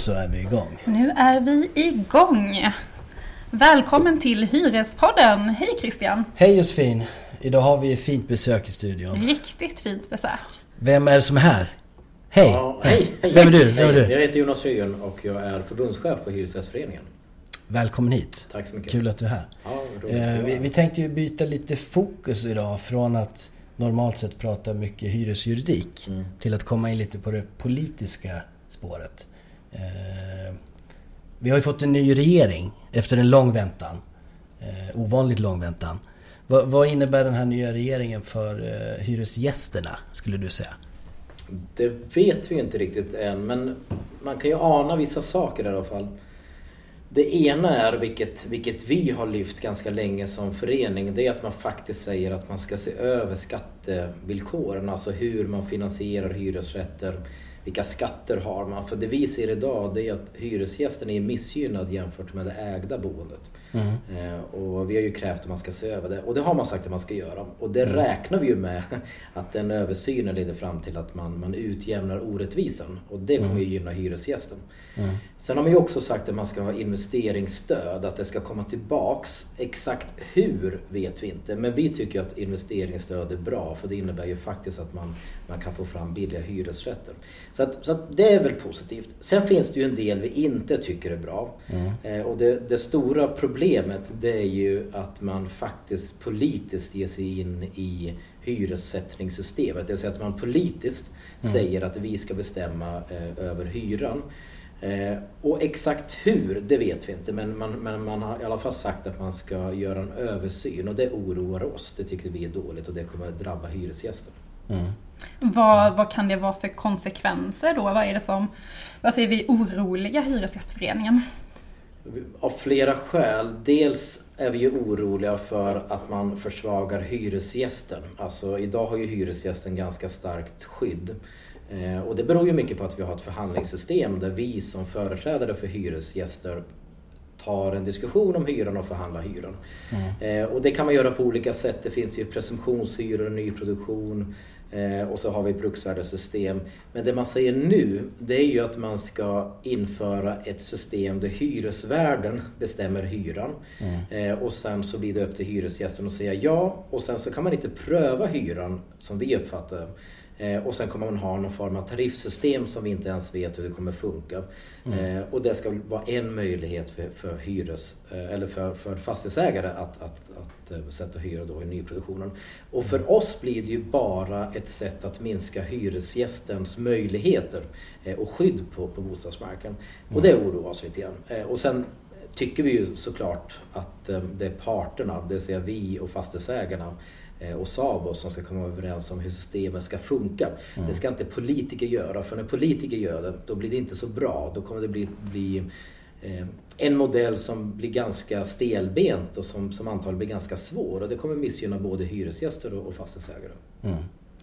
så är vi igång. Nu är vi igång. Välkommen till Hyrespodden. Hej Christian! Hej Josefin! Idag har vi fint besök i studion. Riktigt fint besök. Vem är det som är här? Hej! Ja, hej, hej! Vem är du? Vem är du? Jag heter Jonas Ryen och jag är förbundschef på Hyresgästföreningen. Välkommen hit. Tack så mycket. Kul att du är här. Ja, Eh, vi, vi tänkte ju byta lite fokus idag från att normalt sett prata mycket hyresjuridik Mm. till att komma in lite på det politiska spåret. Eh, vi har ju fått en ny regering efter en lång väntan. Eh, ovanligt lång väntan. Vad, vad innebär den här nya regeringen för eh, hyresgästerna, skulle du säga? Det vet vi inte riktigt än men man kan ju ana vissa saker i alla fall. Det ena är, vilket, vilket vi har lyft ganska länge som förening, det är att man faktiskt säger att man ska se över skattevillkoren, alltså hur man finansierar hyresrätter. Vilka skatter har man? För det vi ser idag det är att hyresgästen är missgynnad jämfört med det ägda boendet. Eh, och vi har ju krävt att man ska se över det. Och det har man sagt att man ska göra. Och det räknar vi ju med att den översynen leder fram till att man, man utjämnar orättvisan. Och det kommer ju gynna hyresgästen. Sen har man ju också sagt att man ska ha investeringsstöd, att det ska komma tillbaks. Exakt hur vet vi inte. Men vi tycker att investeringsstöd är bra för det innebär ju faktiskt att man, man kan få fram billiga hyresrätter. Så, att, så att det är väl positivt. Sen finns det ju en del vi inte tycker är bra. Eh, och det, det stora problemet det är ju att man faktiskt politiskt ger sig in i hyressättningssystemet. Det vill säga att man politiskt säger att vi ska bestämma eh, över hyran. Eh, och exakt hur, det vet vi inte. Men man, men man har i alla fall sagt att man ska göra en översyn och det oroar oss. Det tycker vi är dåligt och det kommer att drabba hyresgäster. Vad, vad kan det vara för konsekvenser då? Vad är det som, varför är vi oroliga, Hyresgästföreningen? Av flera skäl. Dels är vi ju oroliga för att man försvagar hyresgästen. Alltså idag har ju hyresgästen ganska starkt skydd. Eh, och det beror ju mycket på att vi har ett förhandlingssystem där vi som företrädare för hyresgäster tar en diskussion om hyran och förhandlar hyran. Eh, och det kan man göra på olika sätt. Det finns ju presumtionshyror, nyproduktion och så har vi bruksvärdessystem. Men det man säger nu det är ju att man ska införa ett system där hyresvärden bestämmer hyran. Eh, och sen så blir det upp till hyresgästen att säga ja och sen så kan man inte pröva hyran som vi uppfattar. Eh, och sen kommer man ha någon form av tariffsystem som vi inte ens vet hur det kommer funka. Eh, och det ska vara en möjlighet för, för hyres eh, eller för, för fastighetsägare att, att, att eh, sätta hyra då i nyproduktionen. Och för oss blir det ju bara ett sätt att minska hyresgästens möjligheter eh, och skydd på, på bostadsmarknaden. Och det oroar oss lite grann. Eh, och sen tycker vi ju såklart att eh, det är parterna, det vill säga vi och fastighetsägarna eh, och SABO som ska komma överens om hur systemet ska funka. Det ska inte politiker göra, för när politiker gör det då blir det inte så bra. Då kommer det bli, bli eh, en modell som blir ganska stelbent och som, som antagligen blir ganska svår och det kommer missgynna både hyresgäster och, och fastighetsägare. Mm.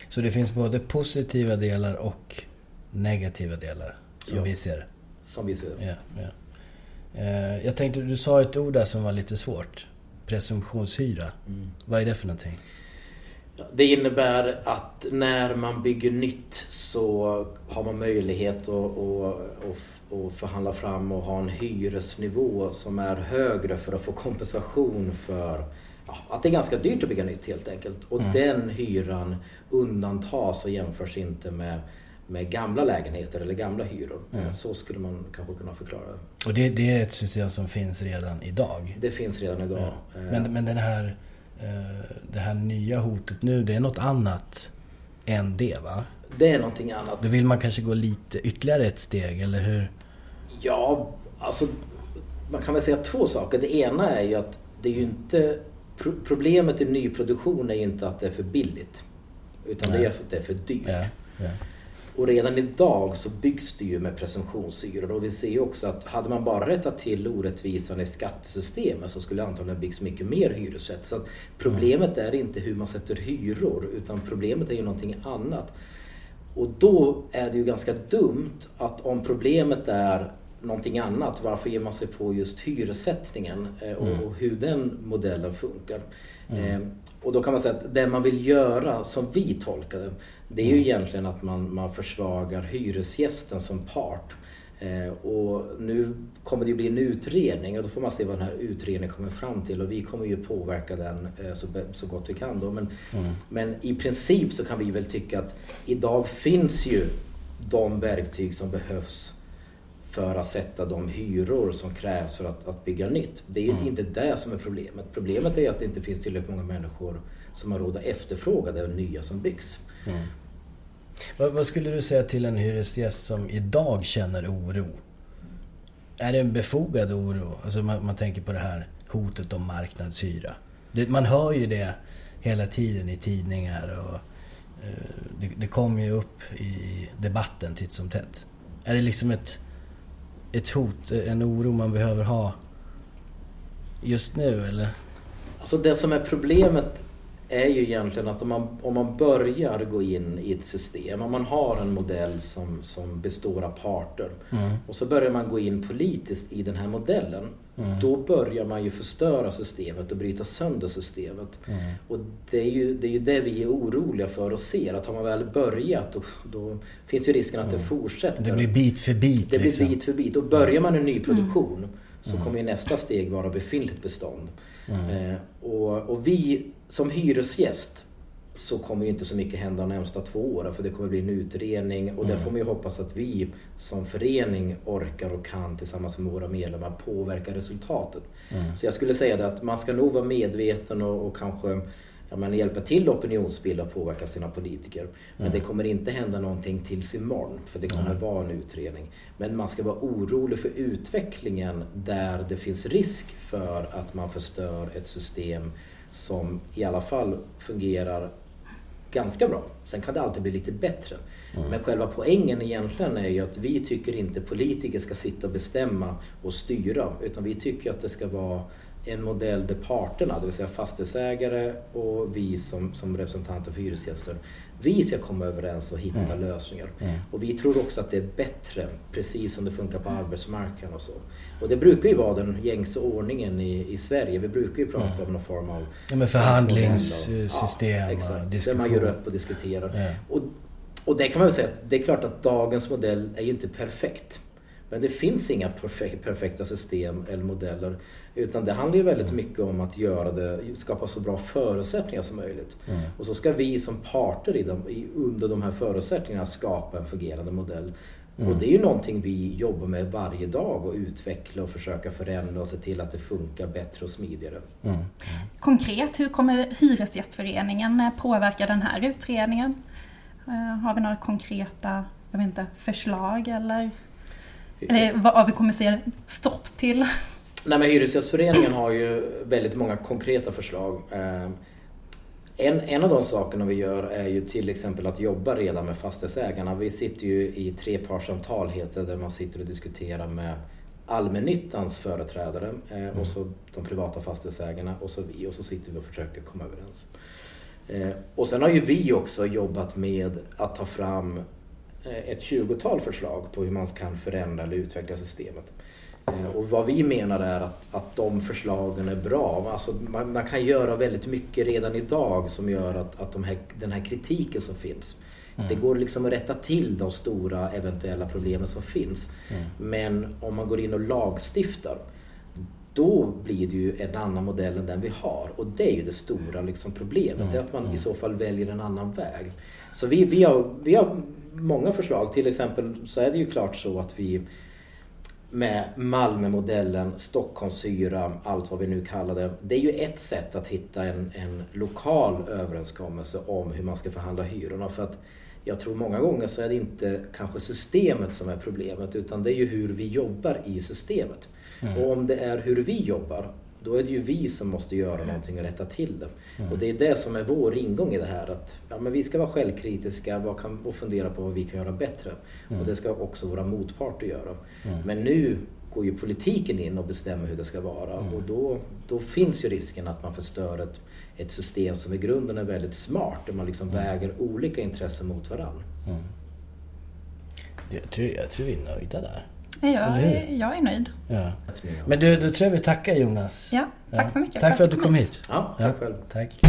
Så det finns både positiva delar och negativa delar, som Ja. vi ser det. Som vi ser det. Ja, ja. Eh, jag tänkte, du sa ett ord där som var lite svårt. Presumtionshyra. Mm. Vad är det för någonting? Det innebär att när man bygger nytt så har man möjlighet att, att, att, att förhandla fram och ha en hyresnivå som är högre för att få kompensation för ja, att det är ganska dyrt att bygga nytt helt enkelt. Och den hyran undantas och jämförs inte med, med gamla lägenheter eller gamla hyror. Så skulle man kanske kunna förklara det. Och det, det är ett system som finns redan idag. Det finns redan idag. Ja. Men, men den här, det här nya hotet nu, det är något annat än det va? Det är någonting annat. Då vill man kanske gå lite ytterligare ett steg, eller hur? Ja, alltså man kan väl säga två saker. Det ena är ju att det är ju inte pro- Problemet i nyproduktion är ju inte att det är för billigt. Utan det Nej. är för att det är för dyrt. Ja, ja. Och redan idag så byggs det ju med presumtionshyror och vi ser ju också att hade man bara rättat till orättvisan i skattesystemet så skulle antagligen byggs mycket mer hyresrätter. Så att problemet är inte hur man sätter hyror utan problemet är ju någonting annat. Och då är det ju ganska dumt att om problemet är någonting annat, varför ger man sig på just hyressättningen eh, och, och hur den modellen funkar? Eh, och då kan man säga att det man vill göra, som vi tolkar det, det är ju egentligen att man, man försvagar hyresgästen som part. Eh, och nu kommer det ju bli en utredning och då får man se vad den här utredningen kommer fram till och vi kommer ju påverka den eh, så, så gott vi kan då. Men, mm. men i princip så kan vi väl tycka att idag finns ju de verktyg som behövs för att sätta de hyror som krävs för att, att bygga nytt. Det är ju mm. inte det som är problemet. Problemet är att det inte finns tillräckligt många människor som har råd att efterfråga det nya som byggs. Mm. Vad, vad, skulle du säga till en hyresgäst som idag känner oro? Är det en befogad oro? Alltså man, man tänker på det här hotet om marknadshyra. Det, man hör ju det hela tiden i tidningar och eh, det, det kommer ju upp i debatten titt som tätt. Är det liksom ett, ett hot, en oro man behöver ha just nu eller? Alltså det som är problemet är ju egentligen att om man, om man börjar gå in i ett system, om man har en modell som, som består av parter mm. och så börjar man gå in politiskt i den här modellen. Mm. Då börjar man ju förstöra systemet och bryta sönder systemet. Mm. Och det är, ju, det är ju det vi är oroliga för och ser, att har man väl börjat då, då finns ju risken att det mm. fortsätter. Det blir bit för bit. Det liksom. blir bit för bit. Och börjar man en ny produktion så mm. kommer ju nästa steg vara befintligt bestånd. Mm. Eh, och, och vi som hyresgäst så kommer ju inte så mycket hända de närmsta två åren för det kommer bli en utredning och mm. där får man ju hoppas att vi som förening orkar och kan tillsammans med våra medlemmar påverka resultatet. Mm. Så jag skulle säga det att man ska nog vara medveten och, och kanske ja, men hjälpa till opinionsbilda och påverka sina politiker. Men mm. det kommer inte hända någonting tills imorgon för det kommer mm. vara en utredning. Men man ska vara orolig för utvecklingen där det finns risk för att man förstör ett system som i alla fall fungerar ganska bra. Sen kan det alltid bli lite bättre. Mm. Men själva poängen egentligen är ju att vi tycker inte politiker ska sitta och bestämma och styra. Utan vi tycker att det ska vara en modell där parterna, det vill säga fastighetsägare och vi som, som representanter för hyresgäster, vi ska komma överens och hitta mm. lösningar. Mm. Och vi tror också att det är bättre, precis som det funkar på arbetsmarknaden och så. Och det brukar ju vara den gängse ordningen i, i Sverige. Vi brukar ju prata mm. om någon form av... Ja, förhandlingssystem ja, exakt, Där man gör upp och diskuterar. Och, och det kan man väl säga att det är klart att dagens modell är ju inte perfekt. Men det finns inga perfekta system eller modeller. Utan det handlar ju väldigt mm. mycket om att göra det, skapa så bra förutsättningar som möjligt. Mm. Och så ska vi som parter i dem, under de här förutsättningarna skapa en fungerande modell. Mm. Och det är ju någonting vi jobbar med varje dag och utveckla och försöka förändra och se till att det funkar bättre och smidigare. Mm. Konkret, hur kommer Hyresgästföreningen påverka den här utredningen? Eh, har vi några konkreta jag vet inte, förslag eller, eller vad vi kommer säga stopp till? Nej men Hyresgästföreningen har ju väldigt många konkreta förslag. Ehm, en, en av de sakerna vi gör är ju till exempel att jobba redan med fastighetsägarna. Vi sitter ju i trepartssamtal heter där man sitter och diskuterar med allmännyttans företrädare eh, mm. och så de privata fastighetsägarna och så vi och så sitter vi och försöker komma överens. Eh, och sen har ju vi också jobbat med att ta fram ett tjugotal förslag på hur man kan förändra eller utveckla systemet. Eh, och vad vi menar är att, att de förslagen är bra. Alltså man, man kan göra väldigt mycket redan idag som gör att, att de här, den här kritiken som finns Mm. Det går liksom att rätta till de stora eventuella problemen som finns. Mm. Men om man går in och lagstiftar då blir det ju en annan modell än den vi har. Och det är ju det stora liksom problemet. Mm. Det är att man i mm. så fall väljer en annan väg. Så vi, vi, har, vi har många förslag. Till exempel så är det ju klart så att vi med Malmömodellen, Stockholmssyra, allt vad vi nu kallar det. Det är ju ett sätt att hitta en, en lokal överenskommelse om hur man ska förhandla hyrorna. För att jag tror många gånger så är det inte kanske systemet som är problemet utan det är ju hur vi jobbar i systemet. Mm. Och om det är hur vi jobbar då är det ju vi som måste göra någonting och rätta till det. Mm. Och det är det som är vår ingång i det här. Att ja, men vi ska vara självkritiska vad kan, och fundera på vad vi kan göra bättre. Mm. Och det ska också våra motparter göra. Mm. Men nu går ju politiken in och bestämmer hur det ska vara. Mm. Och då, då finns ju risken att man förstör ett, ett system som i grunden är väldigt smart. Där man liksom mm. väger olika intressen mot varandra. Jag, tror, jag tror vi är nöjda där. Jag, jag är nöjd. Ja. Men du, då tror jag vi tackar Jonas. Ja, tack så mycket. Tack för att du kom hit. Ja, tack själv. Tack.